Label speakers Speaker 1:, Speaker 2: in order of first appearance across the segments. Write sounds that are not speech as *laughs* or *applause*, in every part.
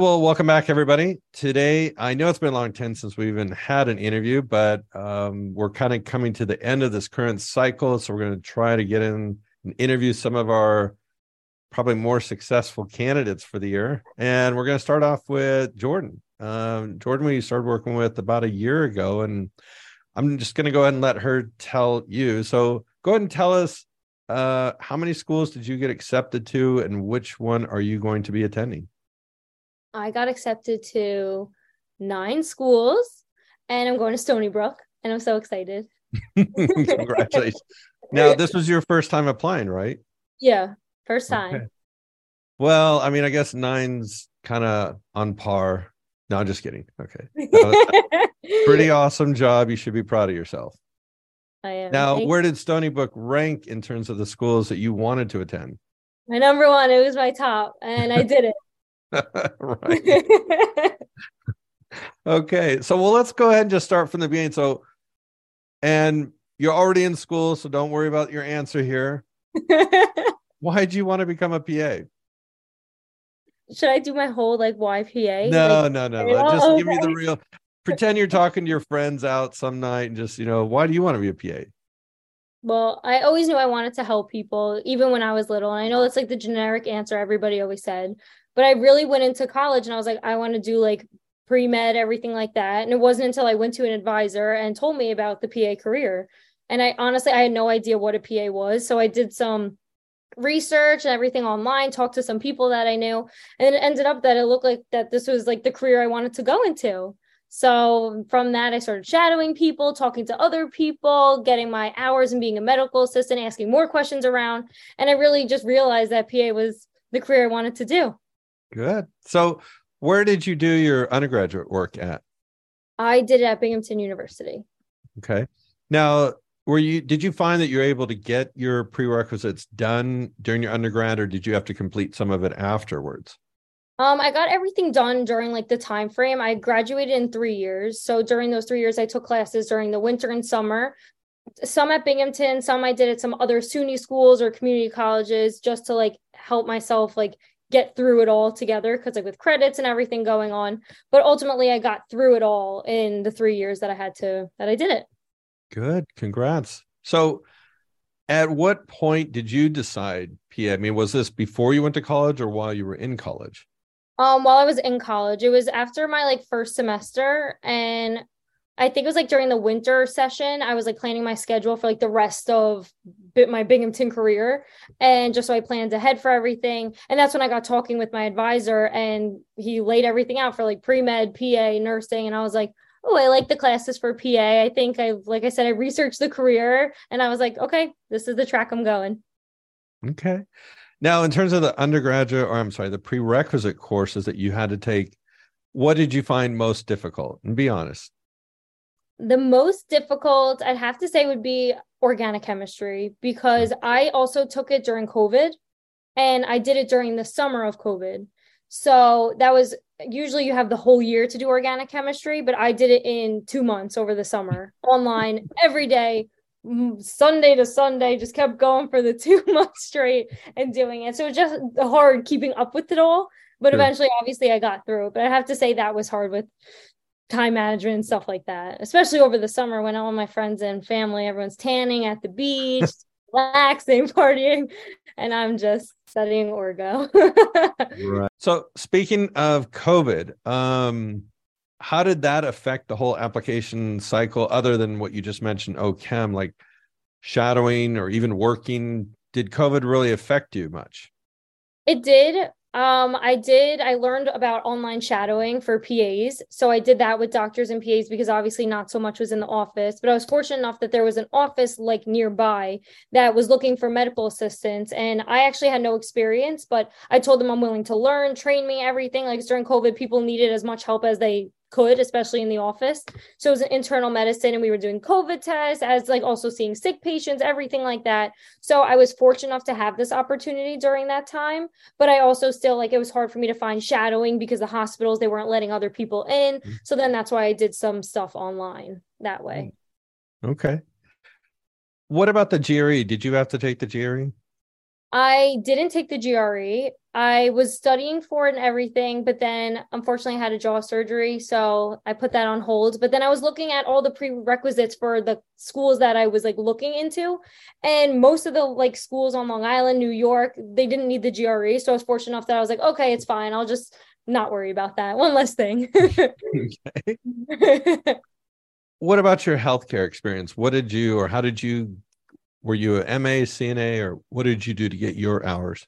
Speaker 1: Well, welcome back, everybody. Today, I know it's been a long time since we even had an interview, but um, we're kind of coming to the end of this current cycle. So, we're going to try to get in and interview some of our probably more successful candidates for the year. And we're going to start off with Jordan. Um, Jordan, we started working with about a year ago, and I'm just going to go ahead and let her tell you. So, go ahead and tell us uh, how many schools did you get accepted to, and which one are you going to be attending?
Speaker 2: I got accepted to nine schools and I'm going to Stony Brook and I'm so excited. *laughs*
Speaker 1: Congratulations. now, *laughs* this was your first time applying, right?
Speaker 2: Yeah, first time. Okay.
Speaker 1: Well, I mean, I guess nine's kind of on par. No, I'm just kidding. Okay. Uh, *laughs* pretty awesome job. You should be proud of yourself.
Speaker 2: I am.
Speaker 1: Now, Thanks. where did Stony Brook rank in terms of the schools that you wanted to attend?
Speaker 2: My number one, it was my top, and I did it. *laughs*
Speaker 1: right. okay. So, well, let's go ahead and just start from the beginning. So, and you're already in school, so don't worry about your answer here. *laughs* Why did you want to become a PA?
Speaker 2: Should I do my whole like YPA?
Speaker 1: No,
Speaker 2: like,
Speaker 1: no, no, no. Oh, just okay. give me the *laughs* real. Pretend you're talking to your friends out some night and just, you know, why do you want to be a PA?
Speaker 2: Well, I always knew I wanted to help people, even when I was little. And I know it's like the generic answer everybody always said. But I really went into college and I was like, I want to do like pre med, everything like that. And it wasn't until I went to an advisor and told me about the PA career. And I honestly, I had no idea what a PA was. So I did some research and everything online, talked to some people that I knew, and it ended up that it looked like that this was like the career I wanted to go into. So from that, I started shadowing people, talking to other people, getting my hours and being a medical assistant, asking more questions around. And I really just realized that PA was the career I wanted to do.
Speaker 1: Good. So, where did you do your undergraduate work at?
Speaker 2: I did it at Binghamton University.
Speaker 1: Okay. Now, were you did you find that you're able to get your prerequisites done during your undergrad or did you have to complete some of it afterwards?
Speaker 2: Um, I got everything done during like the time frame. I graduated in three years. So during those three years, I took classes during the winter and summer. Some at Binghamton, some I did at some other SUNY schools or community colleges just to like help myself like get through it all together because like with credits and everything going on but ultimately i got through it all in the three years that i had to that i did it
Speaker 1: good congrats so at what point did you decide pa i mean was this before you went to college or while you were in college
Speaker 2: um while i was in college it was after my like first semester and I think it was like during the winter session, I was like planning my schedule for like the rest of my Binghamton career. And just so I planned ahead for everything. And that's when I got talking with my advisor and he laid everything out for like pre med, PA, nursing. And I was like, oh, I like the classes for PA. I think I, like I said, I researched the career and I was like, okay, this is the track I'm going.
Speaker 1: Okay. Now, in terms of the undergraduate, or I'm sorry, the prerequisite courses that you had to take, what did you find most difficult? And be honest
Speaker 2: the most difficult I'd have to say would be organic chemistry because mm. I also took it during COVID and I did it during the summer of COVID. So that was usually you have the whole year to do organic chemistry, but I did it in two months over the summer *laughs* online every day, Sunday to Sunday, just kept going for the *laughs* two months straight and doing it. So it was just hard keeping up with it all. But sure. eventually, obviously, I got through it. But I have to say that was hard with time management and stuff like that, especially over the summer when all my friends and family, everyone's tanning at the beach, *laughs* relaxing, *laughs* partying, and I'm just studying orgo.
Speaker 1: right. So speaking of COVID, um, how did that affect the whole application cycle other than what you just mentioned, OChem, like shadowing or even working? Did COVID really affect you much?
Speaker 2: It did. Um, I did. I learned about online shadowing for PAs. So I did that with doctors and PAs because obviously not so much was in the office. But I was fortunate enough that there was an office like nearby that was looking for medical assistants. And I actually had no experience, but I told them I'm willing to learn, train me, everything. Like during COVID, people needed as much help as they could, especially in the office. So it was an internal medicine, and we were doing COVID tests, as like also seeing sick patients, everything like that. So I was fortunate enough to have this opportunity during that time. But I also still like it was hard for me to find shadowing because the hospitals they weren't letting other people in. Mm-hmm. So then that's why I did some stuff online that way.
Speaker 1: Okay. What about the GRE? Did you have to take the GRE?
Speaker 2: I didn't take the GRE. I was studying for it and everything, but then unfortunately I had a jaw surgery. So I put that on hold. But then I was looking at all the prerequisites for the schools that I was like looking into. And most of the like schools on Long Island, New York, they didn't need the GRE. So I was fortunate enough that I was like, okay, it's fine. I'll just not worry about that. One less thing. *laughs*
Speaker 1: what about your healthcare experience? What did you or how did you were you a MA, CNA, or what did you do to get your hours?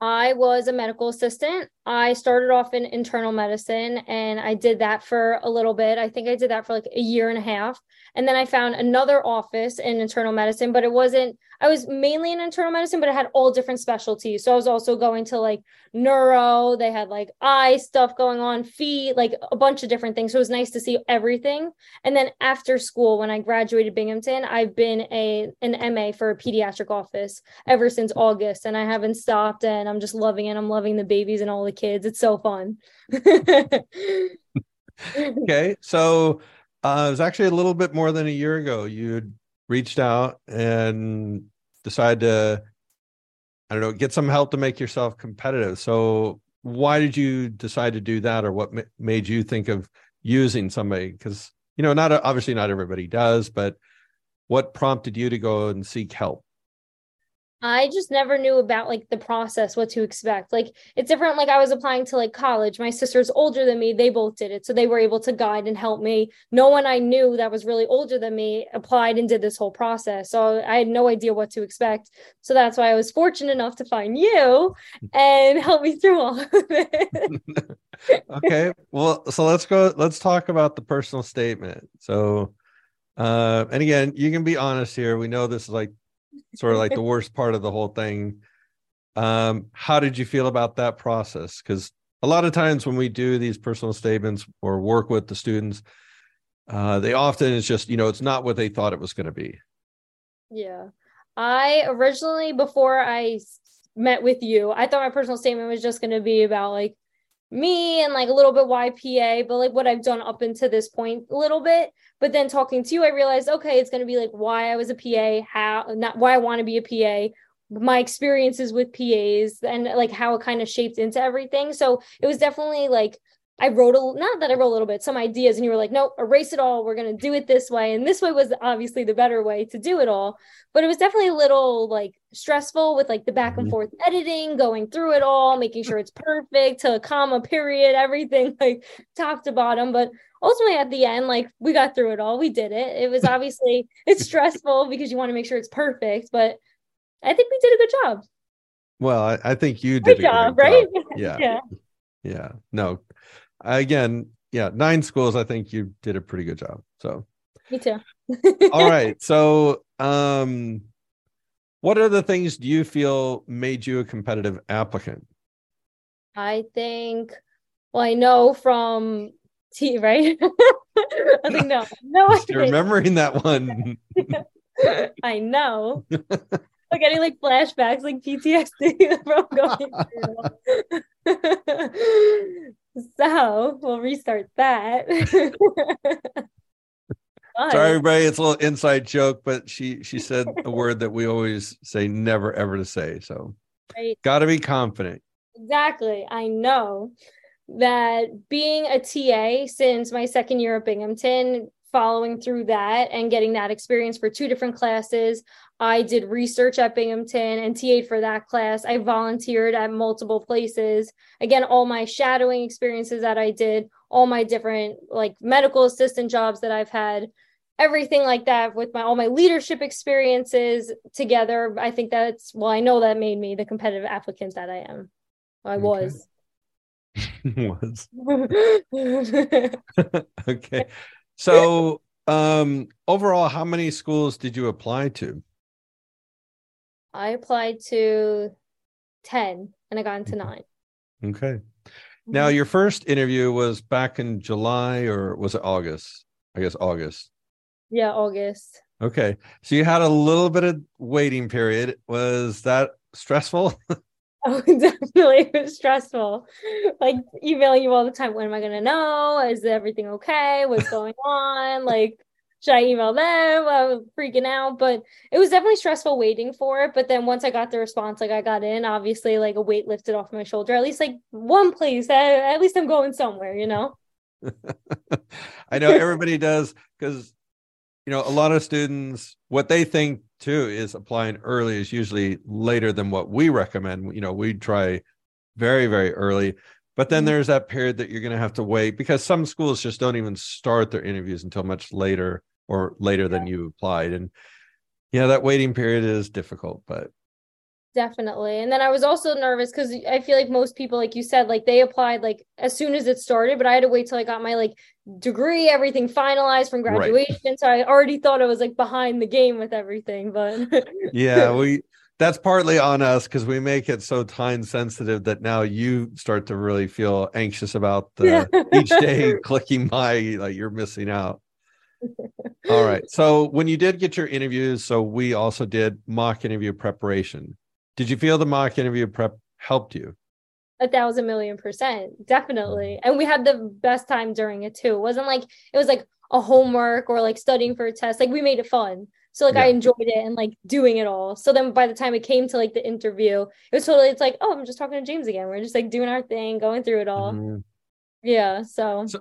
Speaker 2: I was a medical assistant. I started off in internal medicine and I did that for a little bit. I think I did that for like a year and a half. And then I found another office in internal medicine, but it wasn't, I was mainly in internal medicine, but it had all different specialties. So I was also going to like neuro, they had like eye stuff going on, feet, like a bunch of different things. So it was nice to see everything. And then after school, when I graduated Binghamton, I've been a an MA for a pediatric office ever since August. And I haven't stopped and I'm just loving it. I'm loving the babies and all the kids. It's so fun. *laughs*
Speaker 1: okay. So uh, it was actually a little bit more than a year ago. You reached out and decided to, I don't know, get some help to make yourself competitive. So why did you decide to do that, or what ma- made you think of using somebody? Because you know, not obviously not everybody does, but what prompted you to go and seek help?
Speaker 2: I just never knew about like the process, what to expect. Like it's different. Like I was applying to like college. My sister's older than me. They both did it. So they were able to guide and help me. No one I knew that was really older than me applied and did this whole process. So I had no idea what to expect. So that's why I was fortunate enough to find you *laughs* and help me through all of it. *laughs*
Speaker 1: okay. Well, so let's go, let's talk about the personal statement. So uh and again, you can be honest here. We know this is like sort of like the *laughs* worst part of the whole thing. Um, how did you feel about that process? Because a lot of times when we do these personal statements or work with the students, uh, they often it's just you know it's not what they thought it was going to be.
Speaker 2: Yeah, I originally before I met with you, I thought my personal statement was just going to be about like me and like a little bit YPA, but like what I've done up until this point a little bit. But then talking to you, I realized, okay, it's going to be like why I was a PA, how not why I want to be a PA, my experiences with PAs, and like how it kind of shaped into everything. So it was definitely like I wrote a not that I wrote a little bit, some ideas, and you were like, nope, erase it all. We're gonna do it this way. And this way was obviously the better way to do it all. But it was definitely a little like stressful with like the back and mm-hmm. forth editing, going through it all, making sure it's perfect to a comma, period, everything *laughs* like top to bottom. But ultimately at the end, like we got through it all. We did it. It was *laughs* obviously it's stressful because you want to make sure it's perfect, but I think we did a good job.
Speaker 1: Well, I, I think you did
Speaker 2: good a job, right?
Speaker 1: Job. *laughs* Yeah. yeah. Yeah. No, again, yeah, nine schools. I think you did a pretty good job. So
Speaker 2: me too. *laughs*
Speaker 1: all right. So um what other things do you feel made you a competitive applicant?
Speaker 2: I think well, I know from T, right? *laughs* I think no. No,
Speaker 1: You're remembering that one. *laughs*
Speaker 2: I know. I'm getting like flashbacks, like PTSD from going through. So we'll restart that. *laughs*
Speaker 1: Sorry, everybody. It's a little inside joke, but she she said a word that we always say never ever to say. So right. got to be confident.
Speaker 2: Exactly. I know that being a TA since my second year at Binghamton, following through that and getting that experience for two different classes. I did research at Binghamton and TA'd for that class. I volunteered at multiple places. Again, all my shadowing experiences that I did, all my different like medical assistant jobs that I've had, everything like that with my all my leadership experiences together. I think that's well, I know that made me the competitive applicant that I am. I okay. was. *laughs*
Speaker 1: was. *laughs* *laughs* okay. So, um, overall, how many schools did you apply to?
Speaker 2: I applied to 10 and I got into nine.
Speaker 1: Okay. Now, mm-hmm. your first interview was back in July or was it August? I guess August.
Speaker 2: Yeah, August.
Speaker 1: Okay. So you had a little bit of waiting period. Was that stressful? *laughs* *laughs*
Speaker 2: Oh, definitely. It was stressful. Like emailing you all the time. When am I going to know? Is everything okay? What's *laughs* going on? Like, should I email them? I was freaking out, but it was definitely stressful waiting for it. But then once I got the response, like I got in, obviously, like a weight lifted off my shoulder. At least like one place. At, at least I'm going somewhere, you know. *laughs*
Speaker 1: I know everybody does because you know a lot of students what they think too is applying early is usually later than what we recommend. You know, we try very very early but then mm-hmm. there's that period that you're going to have to wait because some schools just don't even start their interviews until much later or later yeah. than you applied. And yeah, that waiting period is difficult, but
Speaker 2: definitely. And then I was also nervous because I feel like most people, like you said, like they applied like as soon as it started, but I had to wait till I got my like degree, everything finalized from graduation. Right. So I already thought I was like behind the game with everything. But *laughs*
Speaker 1: yeah, we that's partly on us because we make it so time sensitive that now you start to really feel anxious about the each day *laughs* clicking by like you're missing out all right so when you did get your interviews so we also did mock interview preparation did you feel the mock interview prep helped you
Speaker 2: a thousand million percent definitely and we had the best time during it too it wasn't like it was like a homework or like studying for a test like we made it fun so like yeah. I enjoyed it and like doing it all. So then by the time it came to like the interview, it was totally it's like, oh, I'm just talking to James again. We're just like doing our thing, going through it all. Mm-hmm. Yeah. So. so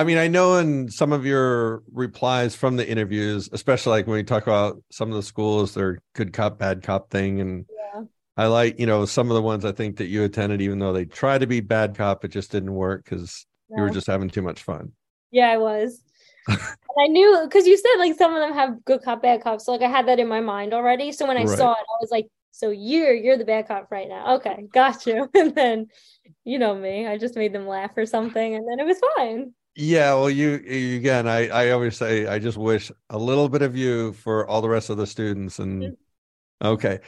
Speaker 1: I mean, I know in some of your replies from the interviews, especially like when we talk about some of the schools, their good cop, bad cop thing. And yeah. I like, you know, some of the ones I think that you attended, even though they tried to be bad cop, it just didn't work because yeah. you were just having too much fun.
Speaker 2: Yeah, I was. *laughs* I knew because you said like some of them have good cop, bad cop. So like I had that in my mind already. So when I right. saw it, I was like, so you're you're the bad cop right now. Okay, got you. *laughs* And then you know me, I just made them laugh or something, and then it was fine.
Speaker 1: Yeah, well, you, you again, I I always say I just wish a little bit of you for all the rest of the students. And okay,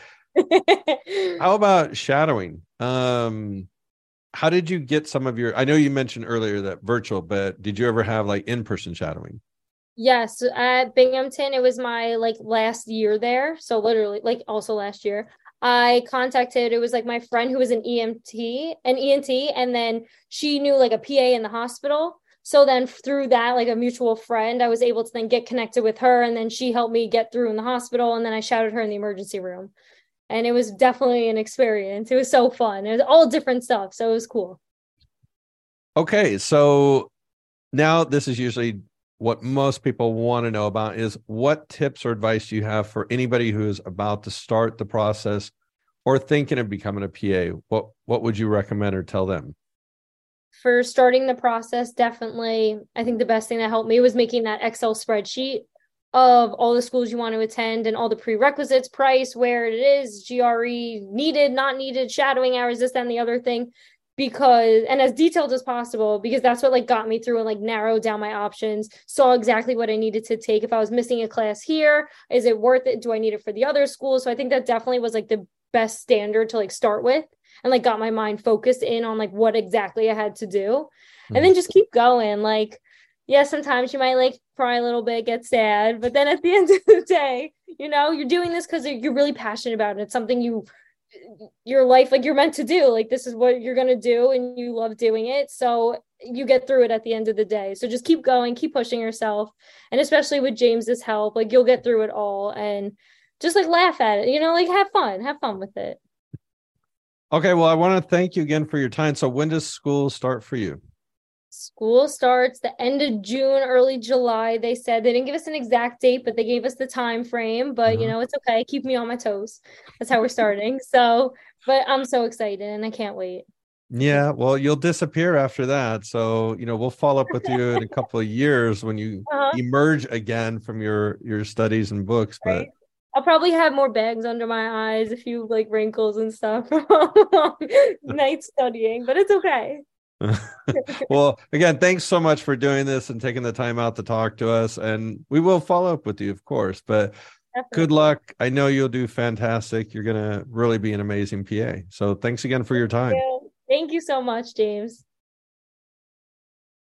Speaker 1: how about shadowing? Um, how did you get some of your? I know you mentioned earlier that virtual, but did you ever have like in person shadowing?
Speaker 2: Yes, at Binghamton, it was my like last year there. So literally, like also last year, I contacted. It was like my friend who was an EMT, an ENT, and then she knew like a PA in the hospital. So then through that, like a mutual friend, I was able to then get connected with her, and then she helped me get through in the hospital, and then I shouted her in the emergency room, and it was definitely an experience. It was so fun. It was all different stuff, so it was cool.
Speaker 1: Okay, so now this is usually what most people want to know about is what tips or advice do you have for anybody who is about to start the process or thinking of becoming a PA? What what would you recommend or tell them?
Speaker 2: For starting the process, definitely, I think the best thing that helped me was making that Excel spreadsheet of all the schools you want to attend and all the prerequisites, price, where it is, GRE needed, not needed, shadowing hours, this, and the other thing because and as detailed as possible because that's what like got me through and like narrowed down my options saw exactly what i needed to take. If i was missing a class here is it worth it? Do i need it for the other schools so i think that definitely was like the best standard to like start with and like got my mind focused in on like what exactly i had to do. Mm-hmm. and then just keep going like yeah sometimes you might like cry a little bit get sad but then at the *laughs* end of the day you know you're doing this because you're really passionate about it it's something you your life like you're meant to do like this is what you're going to do and you love doing it so you get through it at the end of the day. So just keep going keep pushing yourself and especially with james's help like you'll get through it all and just like laugh at it you know like have fun have fun with it
Speaker 1: okay well i want to thank you again for your time so when does school start for you
Speaker 2: School starts the end of June, early July. They said they didn't give us an exact date, but they gave us the time frame. But you uh-huh. know, it's okay. Keep me on my toes. That's how we're starting. So, but I'm so excited and I can't wait.
Speaker 1: Yeah, well, you'll disappear after that. So, you know, we'll follow up with you in a couple of years when you *laughs* uh-huh. emerge again from your your studies and books. Right.
Speaker 2: I'll probably have more bags under my eyes, a few like wrinkles and stuff *laughs* from *laughs* night studying, but it's okay. *laughs*
Speaker 1: well, again, thanks so much for doing this and taking the time out to talk to us. And we will follow up with you, of course. But Definitely. good luck. I know you'll do fantastic. You're going to really be an amazing PA. So thanks again for your time.
Speaker 2: Thank you, Thank you so much, James.